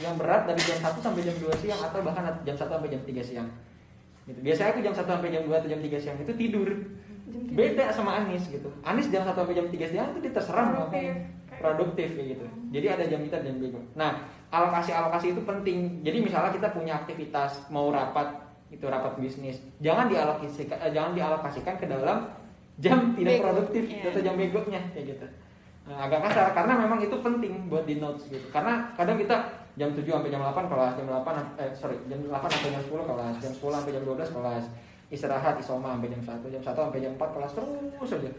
yang berat dari jam 1 sampai jam 2 siang atau bahkan jam 1 sampai jam 3 siang. Gitu. Biasanya aku jam 1 sampai jam 2 atau jam 3 siang itu tidur. Beda sama Anis gitu. Anis jam 1 sampai jam 3 siang itu dia terserah mau Produktif. kayak gitu. Jadi ada jam kita jam bego. Nah, alokasi-alokasi itu penting. Jadi misalnya kita punya aktivitas mau rapat itu rapat bisnis, jangan dialokasikan eh, jangan dialokasikan ke dalam jam tidak Bego. produktif Iya. atau jam begonya kayak gitu. Nah, agak kasar karena memang itu penting buat di notes gitu. Karena kadang kita jam 7 sampai jam 8 kelas, jam 8 eh sorry, jam 8 sampai jam 10 kelas, jam 10 sampai jam 12 kelas. Istirahat isoma sampai jam 1, jam 1 sampai jam 4 kelas terus aja.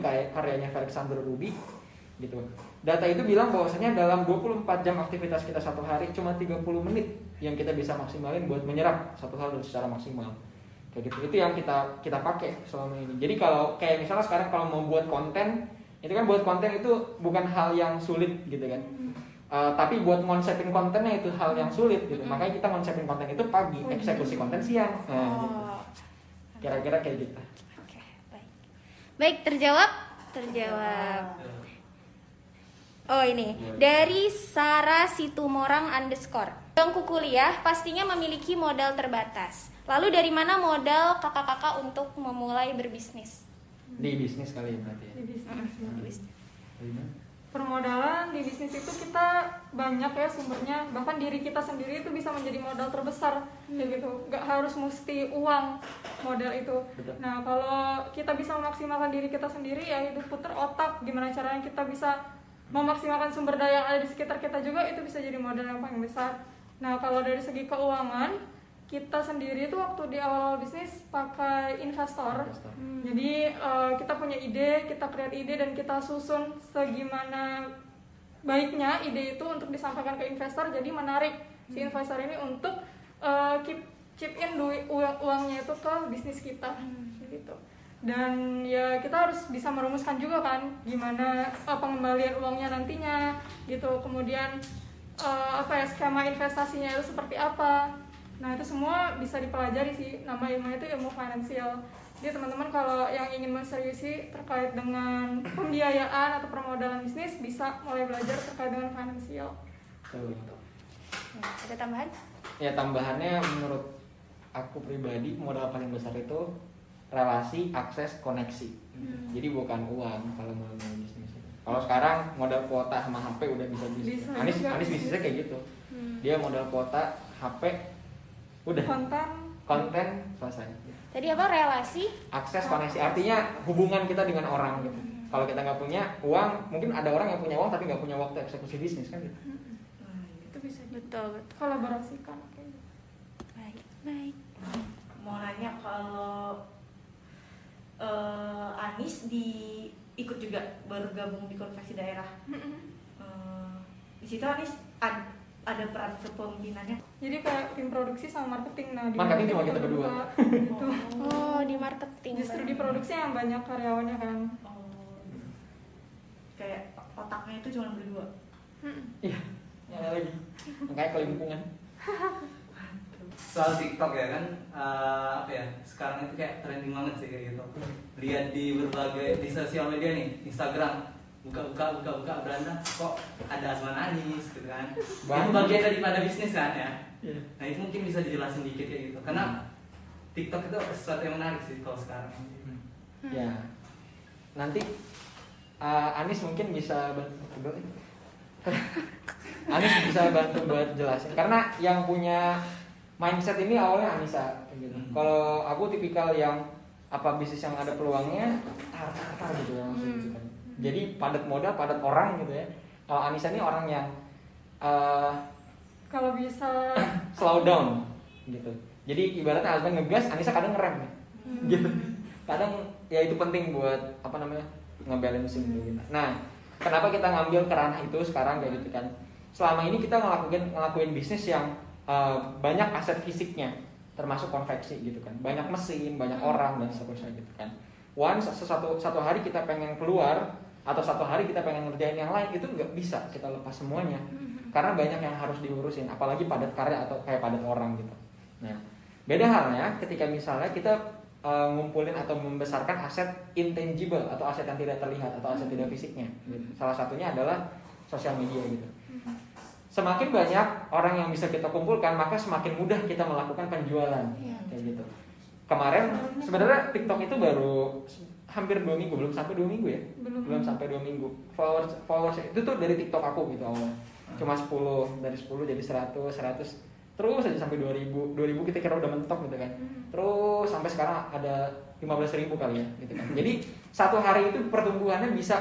Kayak karyanya Alexander Ruby gitu. Data itu bilang bahwasanya dalam 24 jam aktivitas kita satu hari cuma 30 menit yang kita bisa maksimalin buat menyerap satu hal secara maksimal. Kayak gitu. Itu yang kita kita pakai selama ini. Jadi kalau kayak misalnya sekarang kalau mau buat konten itu kan buat konten itu bukan hal yang sulit gitu kan. Uh, tapi buat ngonsepin kontennya itu hal yang sulit gitu. Makanya kita ngonsepin konten itu pagi. eksekusi konten siang. Nah, gitu. Oh. kira-kira kayak gitu. Baik, terjawab? Terjawab. Oh ini, dari Sarah Situmorang underscore. Bangku kuliah pastinya memiliki modal terbatas. Lalu dari mana modal kakak-kakak untuk memulai berbisnis? di bisnis kali ya berarti ya Di bisnis. Mm, bisnis. Permodalan di bisnis itu kita banyak ya sumbernya. Bahkan diri kita sendiri itu bisa menjadi modal terbesar. Kayak gitu. Nggak harus mesti uang modal itu. Betul. nah kalau kita bisa memaksimalkan diri kita sendiri ya itu puter otak. Gimana caranya kita bisa memaksimalkan sumber daya yang ada di sekitar kita juga itu bisa jadi modal yang paling besar. Nah kalau dari segi keuangan kita sendiri itu waktu di awal bisnis pakai investor Investor. jadi eh, kita punya ide, kita create ide dan kita susun segimana baiknya ide itu untuk disampaikan ke investor. Jadi menarik si investor ini untuk eh, keep chip in duit uang uangnya itu ke bisnis kita, gitu. Dan ya kita harus bisa merumuskan juga kan gimana eh, pengembalian uangnya nantinya, gitu. Kemudian eh, apa ya skema investasinya itu seperti apa. Nah itu semua bisa dipelajari sih. Nama ilmunya itu ilmu finansial. Jadi teman-teman kalau yang ingin menseriusi terkait dengan pembiayaan atau permodalan bisnis bisa mulai belajar terkait dengan finansial. Tuh. Ya, ada tambahan? ya tambahannya menurut aku pribadi modal paling besar itu relasi akses koneksi jadi bukan uang kalau mau bisnis kalau sekarang modal kuota sama HP udah bisa bisnis Bisa Anis Anis bisnis. bisnisnya kayak gitu Hmm. dia modal kuota HP udah Konten konten selesai Tadi apa relasi? akses koneksi artinya hubungan kita dengan orang gitu kalau kita nggak punya uang mungkin ada orang yang punya uang tapi nggak punya waktu eksekusi bisnis kan gitu itu bisa Betul, betul. kolaborasikan. Baik, baik. mau nanya kalau eh, Anis di ikut juga bergabung di konversi daerah. Eh, di situ Anis ad- ada peran kepemimpinannya. Jadi kayak tim produksi sama marketing. Nah, di Marketing cuma kita berdua. Gitu. Oh, di marketing. Justru di produksi yang banyak karyawannya kan. Oh, kayak otaknya itu cuma berdua. iya nyala lagi makanya kelimpungan soal TikTok ya kan eh, apa ya sekarang itu kayak trending banget sih kayak gitu lihat di berbagai di sosial media nih Instagram buka-buka buka-buka beranda kok ada Asman Anis gitu kan itu Banyak. bagian daripada bisnis kan ya Iya. nah itu mungkin bisa dijelasin dikit kayak gitu karena TikTok itu sesuatu yang menarik sih kalau sekarang Ya, nanti uh, Anis mungkin bisa bantu Anis bisa bantu buat jelasin karena yang punya mindset ini awalnya Anissa gitu. Hmm. Kalau aku tipikal yang apa bisnis yang ada peluangnya tar tar tar gitu ya langsung gitu kan. Jadi padat modal, padat orang gitu ya. Kalau Anissa ini orang yang uh, Kalau bisa slow down gitu. Jadi ibaratnya Alban ngegas, Anissa kadang ngerem nih. Gitu. Kadang ya itu penting buat apa namanya? ngebalancing gitu. Nah, kenapa kita ngambil ke ranah itu sekarang kayak gitu kan? Selama ini kita ngelakuin ngelakuin bisnis yang uh, banyak aset fisiknya, termasuk konveksi gitu kan. Banyak mesin, banyak orang dan seterusnya gitu kan. once satu satu hari kita pengen keluar atau satu hari kita pengen ngerjain yang lain itu nggak bisa kita lepas semuanya karena banyak yang harus diurusin apalagi padat karya atau kayak padat orang gitu. Nah beda halnya ketika misalnya kita uh, ngumpulin atau membesarkan aset intangible atau aset yang tidak terlihat atau aset tidak fisiknya. Gitu. salah satunya adalah sosial media gitu. Semakin banyak orang yang bisa kita kumpulkan maka semakin mudah kita melakukan penjualan. Iya. kayak gitu. Kemarin sebenarnya TikTok itu baru hampir dua minggu belum sampai dua minggu ya? Belum. belum sampai dua minggu. Followers followers itu tuh dari TikTok aku gitu awal cuma 10 dari 10 jadi 100 100 terus aja sampai 2000 2000 kita kira udah mentok gitu kan. Terus sampai sekarang ada 15.000 kali ya gitu kan. Jadi satu hari itu pertumbuhannya bisa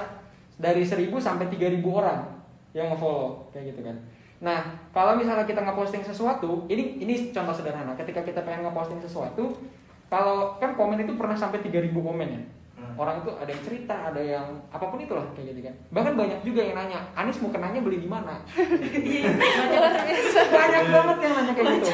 dari 1000 sampai 3000 orang yang nge-follow kayak gitu kan. Nah kalau misalnya kita ngeposting sesuatu ini ini contoh sederhana. Ketika kita pengen ngeposting sesuatu kalau kan komen itu pernah sampai 3000 komen ya. Hmm. Orang itu ada yang cerita ada yang apa pun itulah kayak gitu kan. Bahkan banyak juga yang nanya Anis mau kenanya beli di mana? Biasa. banyak banget yang nanya kayak gitu.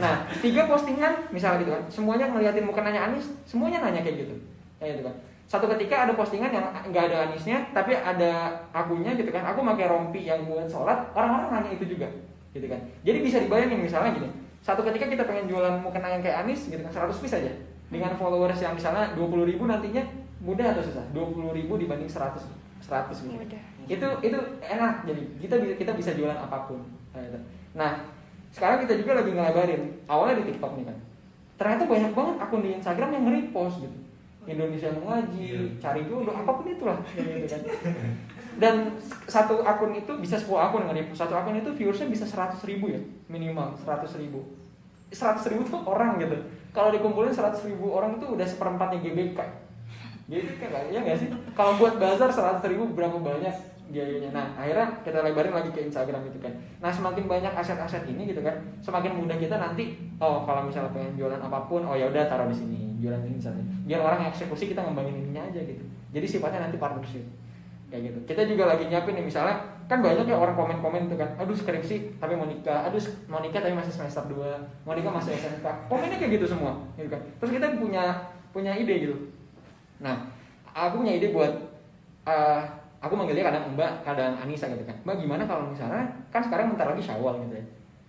Nah tiga postingan misalnya gitu kan semuanya ngeliatin mukenanya Anis semuanya nanya kayak gitu. Kayak gitu kan. Satu ketika ada postingan yang nggak ada Anisnya tapi ada akunya gitu kan aku pakai rompi yang buat sholat orang-orang nanya itu juga gitu kan. Jadi bisa dibayangin misalnya gini satu ketika kita pengen jualan mukena yang kayak Anis gitu kan 100 piece aja dengan followers yang misalnya 20.000 ribu nantinya mudah atau susah? 20.000 ribu dibanding 100 100 gitu. Mudah. itu itu enak. Jadi kita bisa kita bisa jualan apa pun. Kayak gitu. nah sekarang kita juga lagi ngelebarin. Awalnya di TikTok nih kan ternyata banyak banget akun di Instagram yang nge-repost gitu. Indonesia mengaji Iya. cari jodoh apa pun itulah. Gitu kan. Dan satu akun itu bisa 10 akun nge-repost satu akun itu viewersnya bisa 100 ribu ya minimal 100 ribu. 100 ribu tuh orang gitu kalau dikumpulin 100 ribu orang itu udah seperempatnya GBK jadi kan ya nggak? Sih? Kalau buat bazar 100 ribu berapa banyak biayanya? Nah akhirnya kita lebarin lagi ke Instagram gitu kan. Nah semakin banyak aset-aset ini gitu kan semakin mudah kita nanti oh kalau misalnya pengen jualan apa pun oh ya udah taruh di sini jualan ini misalnya. Biar orang eksekusi kita ngembangin ininya aja gitu. Jadi sifatnya nanti partnership. Kayak gitu. Kita juga lagi nyiapin nih misalnya kan banyak ya orang komen-komen itu kan aduh skripsi tapi mau nikah. Aduh mau nikah tapi masih semester 2 mau nikah masih SMK komennya kayak gitu semua gitu kan. Terus kita punya punya ide gitu. Nah aku punya ide buat eh, aku manggilnya kadang mbak kadang Anissa gitu kan. Mbak gimana kalau misalnya kan sekarang bentar lagi syawal gitu ya.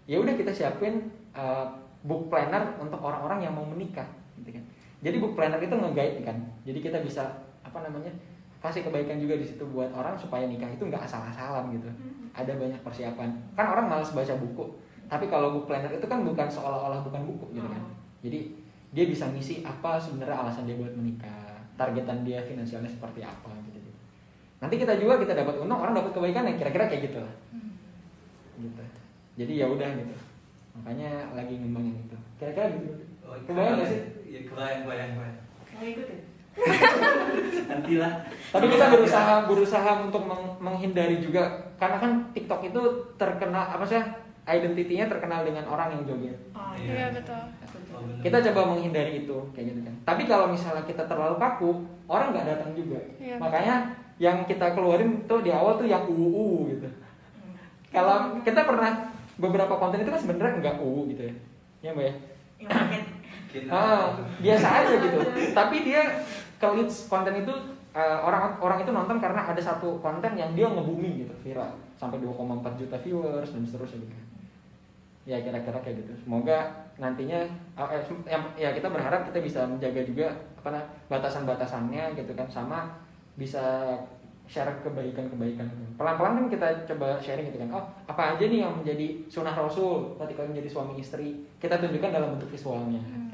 Ya udah kita siapin eh, book planner untuk orang-orang yang mau menikah gitu kan. Jadi book planner itu nge-guide kan. Jadi kita bisa apa namanya kasih kebaikan juga di situ buat orang supaya nikah itu nggak asal-asalan gitu. Ada banyak persiapan. Kan orang malas baca buku tapi kalau book planner itu kan bukan seolah-olah bukan buku gitu kan. Jadi dia bisa ngisi apa sebenarnya alasan dia buat menikah targetan dia finansialnya seperti apa gitu, -gitu. nanti kita juga kita dapat untung orang dapat kebaikan yang kira-kira kayak gitu lah. Gitu. Jadi ya udah gitu. Makanya lagi ngembangin itu. Kira-kira gitu. Oh, Kebayang nggak sih? Iya, kebayang, kebayang, kebayang. Mau ikut ya? Nantilah. Tapi kita berusaha berusaha untuk meng- menghindari juga karena kan TikTok itu terkenal apa sih identitinya terkenal dengan orang yang joget. Oh, Iya betul. Oh. Kita coba menghindari itu kayak gitu kan. Tapi kalau misalnya kita terlalu kaku, orang nggak datang juga. Iya, Makanya yang kita keluarin tuh di awal tuh yang uu gitu. Kalau kita pernah beberapa konten itu kan sebenarnya nggak uu gitu ya. Ya mbak ya. Yang paket. Kita- Ah, biasa aja gitu. Tapi dia ke leads konten itu eh, orang orang itu nonton karena ada satu konten yang dia nge-booming gitu, viral sampai 2,4 juta viewers dan seterusnya gitu. Ya kira-kira kayak gitu. Semoga nantinya eh, eh, ya kita berharap kita bisa menjaga juga apa batasan-batasannya gitu kan sama bisa share kebaikan-kebaikan. Pelan-pelan kan kita coba sharing gitu kan. Oh, apa aja nih yang menjadi sunnah Rasul ketika menjadi suami istri. Kita tunjukkan dalam bentuk visualnya. Gitu.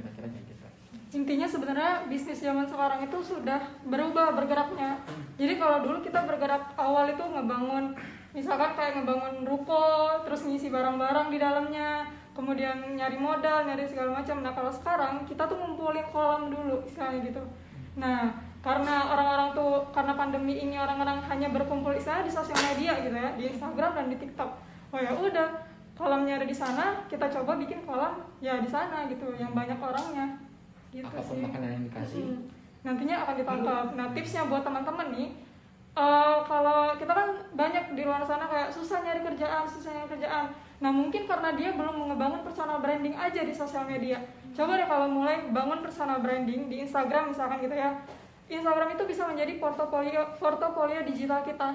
Intinya sebenarnya bisnis zaman sekarang itu sudah berubah bergeraknya. Jadi kalau dulu kita bergerak awal itu ngebangun misalkan kayak ngebangun ruko terus ngisi barang-barang di dalamnya kemudian nyari modal nyari segala macam. Nah kalau sekarang kita tuh ngumpulin kolam dulu istilahnya gitu. Nah karena orang-orang tuh karena pandemi ini orang-orang hanya berkumpul istilahnya di sosial media gitu ya di Instagram dan di TikTok. Oh ya udah kolamnya ada di sana kita coba bikin kolam ya di sana gitu yang banyak orangnya gitu Apa pun sih makanan yang dikasih. Mm. nantinya akan ditangkap nah tipsnya buat teman-teman nih eh, kalau kita kan banyak di luar sana kayak susah nyari kerjaan, susah nyari kerjaan. Nah mungkin karena dia belum mengebangun personal branding aja di sosial media. Coba deh kalau mulai bangun personal branding di Instagram misalkan gitu ya. Instagram itu bisa menjadi portofolio portofolio digital kita.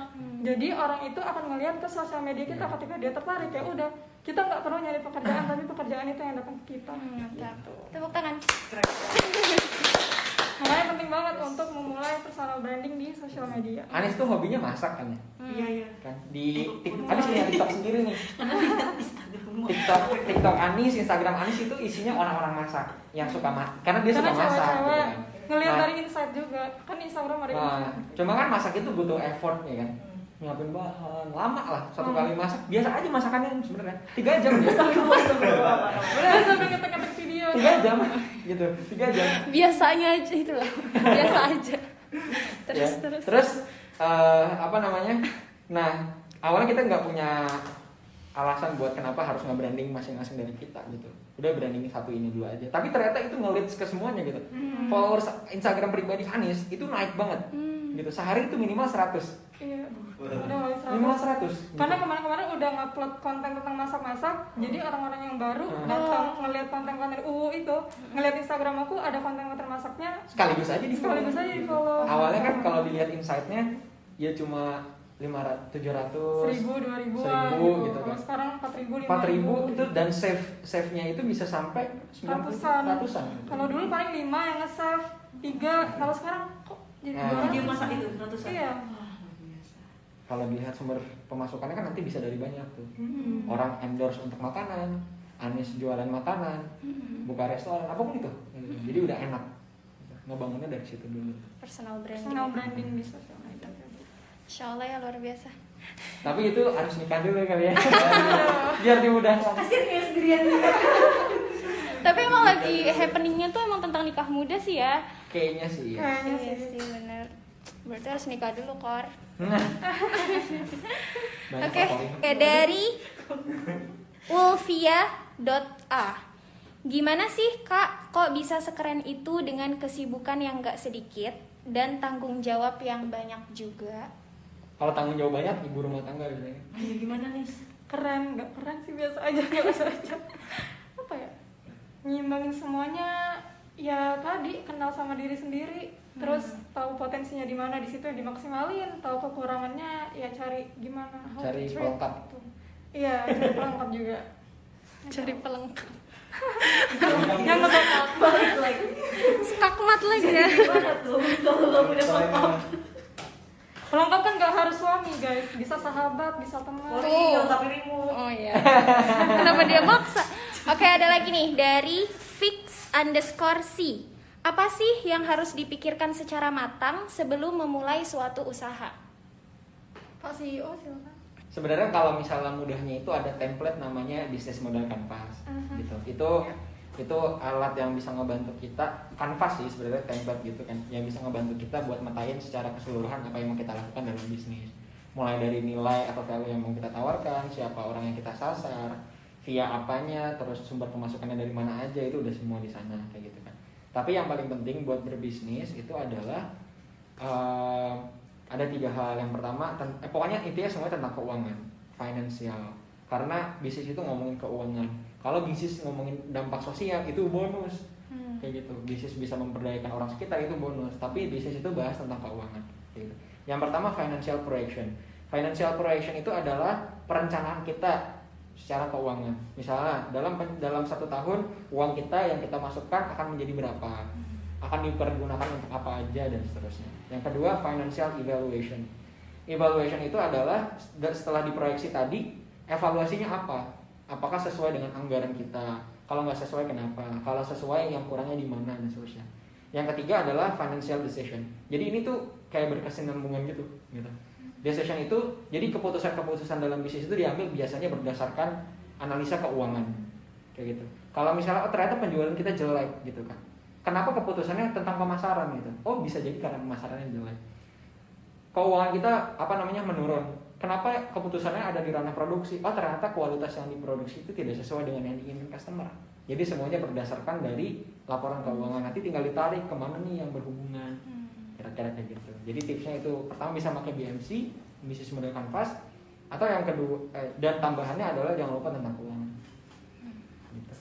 Jadi orang itu akan melihat ke sosial media kita ketika dia tertarik ya udah kita nggak perlu nyari pekerjaan tapi pekerjaan itu yang datang ke kita. Gitu. Tepuk tangan. Makanya penting banget untuk memulai personal branding di sosial media. Anis tuh hobinya masak kan ya? Iya iya. kan di Anis punya TikTok sendiri nih Karena TikTok TikTok Anis Instagram Anis itu isinya orang-orang masak yang suka masak karena dia suka Karena masak gitu kan. Ngelihat Nah, dari insight juga. Kan Instagram ada nah, insight. cuma kan masak itu butuh effort ya kan. Nyiapin bahan lama lah satu kali masak. Biasa aja masakannya sebenarnya. Tiga jam ya. Udah sampai ngetek-ngetek video. tiga jam gitu. Tiga jam. Biasanya aja itu loh. Biasa aja. Terus Ya. terus. terus eh, apa namanya? Nah awalnya kita nggak punya alasan buat kenapa harus nge-branding masing-masing dari kita gitu udah branding satu ini dulu aja tapi ternyata itu nge-leads ke semuanya gitu followers Instagram pribadi Anis itu naik banget Hmm. gitu sehari itu minimal 100 Iya. Udah mulai minimal 100 100. gitu. Karena kemarin-kemarin udah ngupload konten tentang masak-masak, jadi orang-orang yang baru Hmm. datang ngelihat konten-konten UU itu, ngelihat Instagram aku ada konten-konten masaknya, sekaligus aja di sekaligus aja di follow. awalnya kan kalau dilihat insight-nya ya cuma 500 700 seribu, dua ribu, seribu gitu kan. Kalau sekarang empat ribu, lima empat ribu itu dan save save nya itu bisa sampai 90 ratusan. ratusan Kalau dulu paling lima yang nge-save, tiga. Kalau sekarang kok jadi Nah. dua Video ratus? masak itu ratusan. Iya. Wah, luar biasa. kalau dilihat sumber pemasukannya kan nanti bisa dari banyak tuh Hmm. orang endorse untuk makanan Anis jualan makanan buka restoran apa pun itu jadi udah enak ngebangunnya dari situ dulu Personal branding. Personal branding di sosial media. Insya Allah ya luar biasa. tapi itu harus nikah dulu kali ya biar dimudahkan ya sendirian. Tapi emang lagi happeningnya tuh emang tentang nikah muda sih ya. kayaknya sih ya. Kayaknya Iya sih. sih bener. Berarti harus nikah dulu kor. Nah. Oke, oke dari Ulfia.a Gimana sih kak, kok bisa sekeren itu dengan kesibukan yang gak sedikit dan tanggung jawab yang banyak juga? Kalau tanggung jawab banyak ibu rumah tangga biasanya Ayo gimana nih? keren nggak keren sih biasa aja biasa aja apa ya nyimbangin semuanya ya tadi kenal sama diri sendiri terus tahu potensinya di mana di situ ya dimaksimalin tahu kekurangannya ya cari gimana how Cari pelengkap. gitu. iya cari pelengkap juga Cari pelengkap. yang ngebackup Balik lagi. Skakmat lagi ya. Kalau nggak punya pelengkap? Pelengkap kan nggak harus suami guys bisa sahabat bisa teman Oh iya, tapi remote. Oh iya. Kenapa dia maksa? Oke ada lagi nih dari fix underscore c. Apa sih yang harus dipikirkan secara matang sebelum memulai suatu usaha? pak CEO silakan sebenarnya kalau misalnya mudahnya itu ada template namanya bisnis model canvas Mhm. gitu itu itu alat yang bisa ngebantu kita kanvas sih sebenarnya template gitu kan yang bisa ngebantu kita buat metain secara keseluruhan apa yang mau kita lakukan dalam bisnis. Mulai dari nilai atau value yang mau kita tawarkan siapa orang yang kita sasar via apanya terus sumber pemasukannya dari mana aja itu udah semua di sana kayak gitu kan. Tapi yang paling penting buat berbisnis itu adalah eh, ada tiga hal. Yang pertama eh, pokoknya intinya semuanya tentang keuangan finansial. Karena bisnis itu ngomongin keuangan kalau bisnis ngomongin dampak sosial itu bonus. Hmm. kayak gitu. Bisnis bisa memperdayakan orang sekitar itu bonus. Tapi bisnis itu bahas tentang keuangan gitu. yang pertama financial projection. Financial projection itu adalah perencanaan kita secara keuangan. Misalnya dalam dalam satu tahun uang kita yang kita masukkan akan menjadi berapa? Akan dipergunakan untuk apa aja dan seterusnya. Yang kedua financial evaluation. Evaluation itu adalah da- setelah diproyeksi tadi evaluasinya apa apakah sesuai dengan anggaran kita? Kalau nggak sesuai kenapa? Kalau sesuai yang kurangnya di mana dan seterusnya. Yang ketiga adalah financial decision. Jadi ini tuh kayak berkesinambungan gitu gitu. Decision itu jadi keputusan-keputusan dalam bisnis itu diambil biasanya berdasarkan analisa keuangan kayak gitu. Kalau misalnya oh, ternyata penjualan kita jelek gitu kan. Kenapa keputusannya tentang pemasaran gitu? Oh bisa jadi karena pemasarannya jelek. Keuangan kita apa namanya menurun kenapa keputusannya ada di ranah produksi oh ternyata kualitas yang diproduksi itu tidak sesuai dengan yang diinginkan customer jadi semuanya berdasarkan dari laporan keuangan nanti tinggal ditarik ke mana nih yang berhubungan kira-kira kayak gitu jadi tipsnya itu pertama bisa pakai BMC bisnis model kanvas atau yang kedua eh, dan tambahannya adalah jangan lupa tentang keuangan gitu.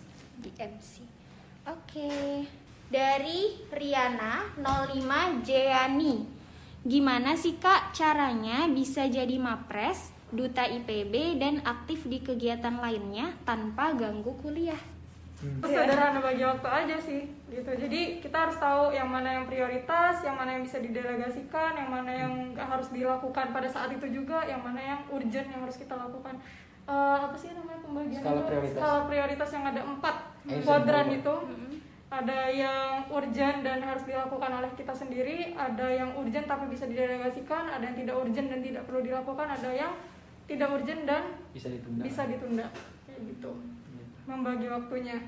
BMC. Oke. Dari Riana 05 Jeani. Gimana sih Kak caranya bisa jadi mapres, duta IPB dan aktif di kegiatan lainnya tanpa ganggu kuliah? Hmm. sederhana bagi waktu aja sih gitu jadi kita harus tahu yang mana yang prioritas yang mana yang bisa didelegasikan yang mana yang harus dilakukan pada saat itu juga yang mana yang urgent yang harus kita lakukan Eh, apa sih namanya pembagian Skala itu? prioritas. skala prioritas yang ada empat kuadran itu ada yang urgent dan harus dilakukan oleh kita sendiri ada yang urgent tapi bisa didelegasikan ada yang tidak urgent dan tidak perlu dilakukan ada yang tidak urgent dan bisa ditunda. bisa ditunda. Kayak gitu. Gitu. membagi waktunya.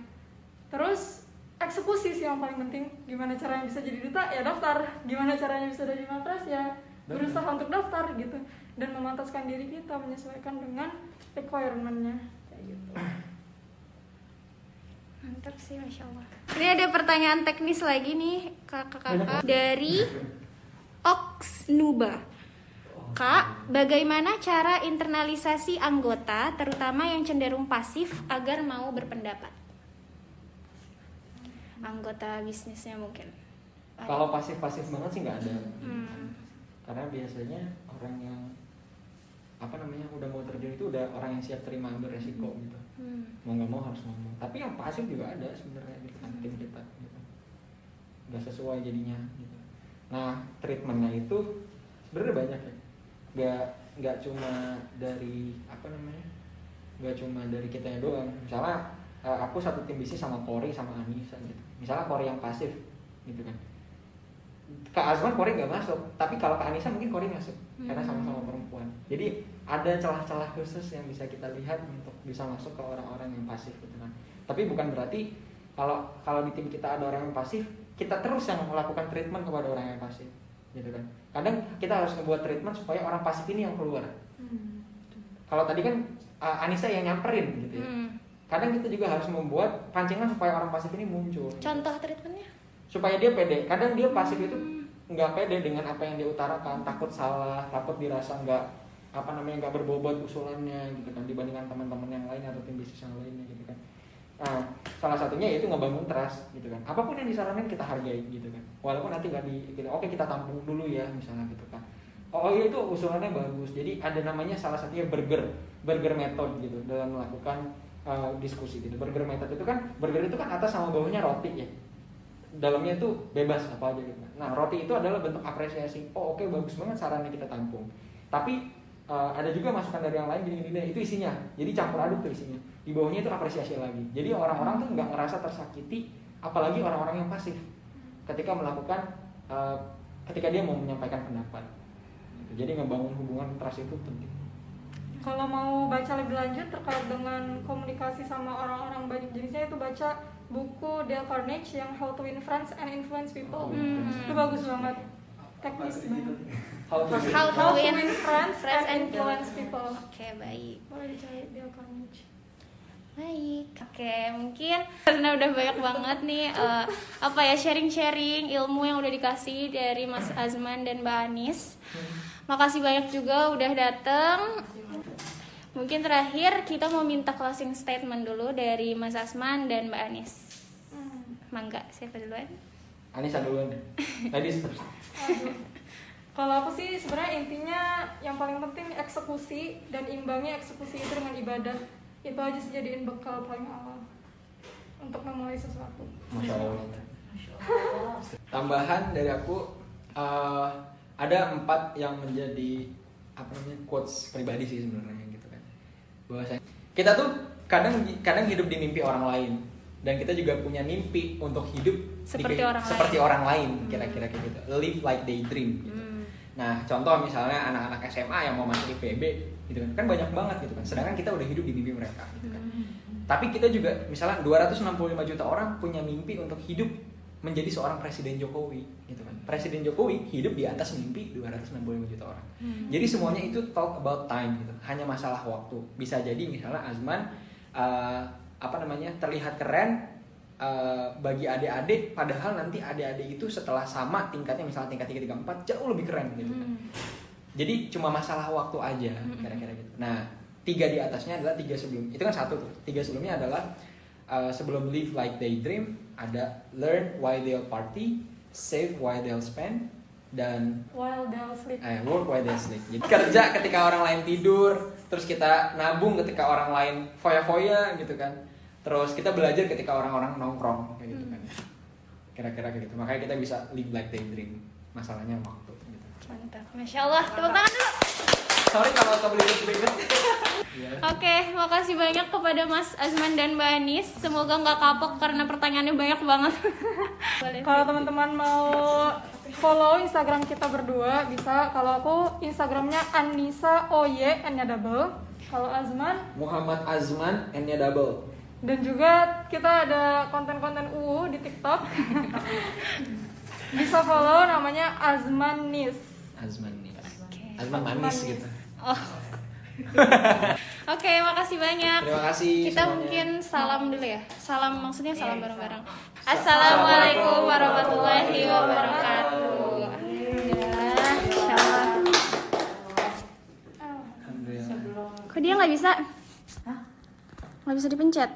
Terus eksekusi sih yang paling penting. Gimana caranya bisa jadi duta? Ya daftar. Gimana caranya bisa jadi mapres ya berusaha untuk daftar gitu. Dan memantaskan diri kita menyesuaikan dengan requirementnya. Kayak gitu Mantap sih, Masya Allah. Ini ada pertanyaan teknis lagi nih, kakak-kakak. Dari Oxnuba. Kak, bagaimana cara internalisasi anggota, terutama yang cenderung pasif, agar mau berpendapat? Anggota bisnisnya mungkin. kalau pasif-pasif banget sih nggak ada Hmm. karena biasanya orang yang apa namanya udah mau terjun itu udah orang yang siap terima ambil resiko gitu. Hmm. mau nggak mau harus ngomong. Tapi yang pasif juga ada sebenarnya di kan tim kita gitu. Nggak sesuai jadinya gitu. Nah treatmentnya itu sebenarnya banyak ya. Nggak nggak cuma dari apa namanya nggak cuma dari kitanya doang. Misalnya eh, aku satu tim bisnis sama Kori sama Anissa gitu. Misalnya Kori yang pasif gitu kan Kak Azman Kori nggak masuk tapi kalau Kak Anissa mungkin Kori masuk karena sama-sama perempuan. Jadi ada celah-celah khusus yang bisa kita lihat untuk bisa masuk ke orang-orang yang pasif gitu kan. Tapi bukan berarti kalau kalau di tim kita ada orang yang pasif kita terus yang melakukan treatment kepada orang yang pasif gitu kan. Kadang kita harus membuat treatment supaya orang pasif ini yang keluar. Kalau tadi kan uh, Anissa yang nyamperin gitu ya. Hmm. kadang kita juga harus membuat pancingan supaya orang pasif ini muncul. Contoh treatmentnya? supaya dia pede. Kadang dia pasif itu nggak pede dengan apa yang dia utarakan takut salah takut dirasa nggak apa namanya nggak berbobot usulannya gitu kan dibandingkan teman-teman yang lain atau tim bisnis yang lainnya gitu kan. Nah salah satunya yaitu ngebangun trust gitu kan. Apa pun yang disarankan kita hargai gitu kan. Walaupun nanti nggak di gitu, oke kita tampung dulu ya misalnya gitu kan. Oh iya itu usulannya bagus. Jadi ada namanya salah satunya burger burger method gitu dalam melakukan uh, diskusi gitu. Burger method itu kan burger itu kan atas sama bawahnya roti ya dalamnya itu bebas apa aja gitu. Nah roti itu adalah bentuk apresiasi. Oh oke bagus banget sarannya kita tampung. Tapi uh, ada juga masukan dari yang lain gini gini itu isinya. Jadi campur aduk tuh isinya. Di bawahnya itu apresiasi lagi. Jadi orang-orang tuh nggak ngerasa tersakiti, apalagi orang-orang yang pasif ketika melakukan uh, ketika dia mau menyampaikan pendapat. Jadi ngebangun hubungan trust itu penting. Kalau mau baca lebih lanjut terkait dengan komunikasi sama orang-orang banyak jenisnya itu baca buku Dale Carnegie yang How to Win Friends and Influence People Hmm. itu bagus banget teknis banget How to How to How to win Win Friends friends and and Influence People Oke, baik. boleh dicari Dale Carnegie Baik. Oke, mungkin karena udah banyak banget nih eh, apa ya sharing-sharing ilmu yang udah dikasih dari Mas Azman dan Mbak Anis. Makasih banyak juga udah dateng. Mungkin terakhir kita mau minta closing statement dulu dari Mas Azman dan Mbak Anis. Mangga, siapa duluan? Anissa duluan. Ladies first. Kalau aku sih sebenarnya intinya yang paling penting eksekusi dan imbangi eksekusi itu dengan ibadah. Itu aja sih jadiin bekal paling awal untuk memulai sesuatu. Masya Allah. Tambahan dari aku eh, ada empat yang menjadi apa namanya quotes pribadi sih sebenarnya. Bahwasanya kita tuh kadang kadang hidup di mimpi orang lain dan kita juga punya mimpi untuk hidup di Seperti kehi- orang seperti lain. orang lain kira-kira kayak gitu. Live like they dream gitu. Hmm. Nah, contoh misalnya anak-anak SMA yang mau masuk IPB gitu kan. Kan banyak banget gitu kan. Sedangkan kita udah hidup di mimpi mereka gitu kan. Tapi kita juga misalnya 265 juta orang punya mimpi untuk hidup menjadi seorang presiden Jokowi gitu kan. Presiden Jokowi hidup di atas mimpi 265 juta orang. Jadi semuanya itu talk about time gitu. Hanya masalah waktu. Bisa jadi misalnya Azman eh, apa namanya? terlihat keren eh, bagi adik-adik padahal nanti adik-adik itu setelah sama tingkatnya misalnya tingkat 3 3 4 jauh lebih keren gitu kan. Hmm. Jadi cuma masalah waktu aja kira-kira gitu. Nah, tiga di atasnya adalah tiga sebelum. Itu kan satu tuh. Tiga sebelumnya adalah uh, sebelum live like they dream ada learn why they'll party, save why they'll spend dan While they'll sleep. eh, work why they'll sleep. Jadi kerja ketika orang lain tidur, terus kita nabung ketika orang lain foya-foya gitu kan. Terus kita belajar ketika orang-orang nongkrong kayak gitu kan. Kira-kira kayak gitu. Makanya kita bisa live like they dream. Masalahnya waktu gitu. Mantap. Masya Allah. Tepuk tangan dulu. Sorry kalau kebelet kebelet. Iya. Oke, makasih banyak kepada Mas Azman dan Mbak Anis. Semoga nggak kapok karena pertanyaannya banyak banget. Kalau teman-teman mau follow Instagram kita berdua bisa. Kalau aku Instagramnya Anissa Oye N-nya double. Kalau Azman Muhammad Azman N-nya double. dan juga kita ada konten-konten UU di TikTok. bisa follow namanya Azman Nis. Azman nih. Oke. Azman manis gitu. Oh. Oke, makasih banyak. Terima kasih Kita semuanya. mungkin salam dulu ya. Salam maksudnya salam bareng-bareng. Assalamualaikum warahmatullahi wabarakatuh. Alhamdulillah. Kok dia nggak bisa? Nggak bisa dipencet?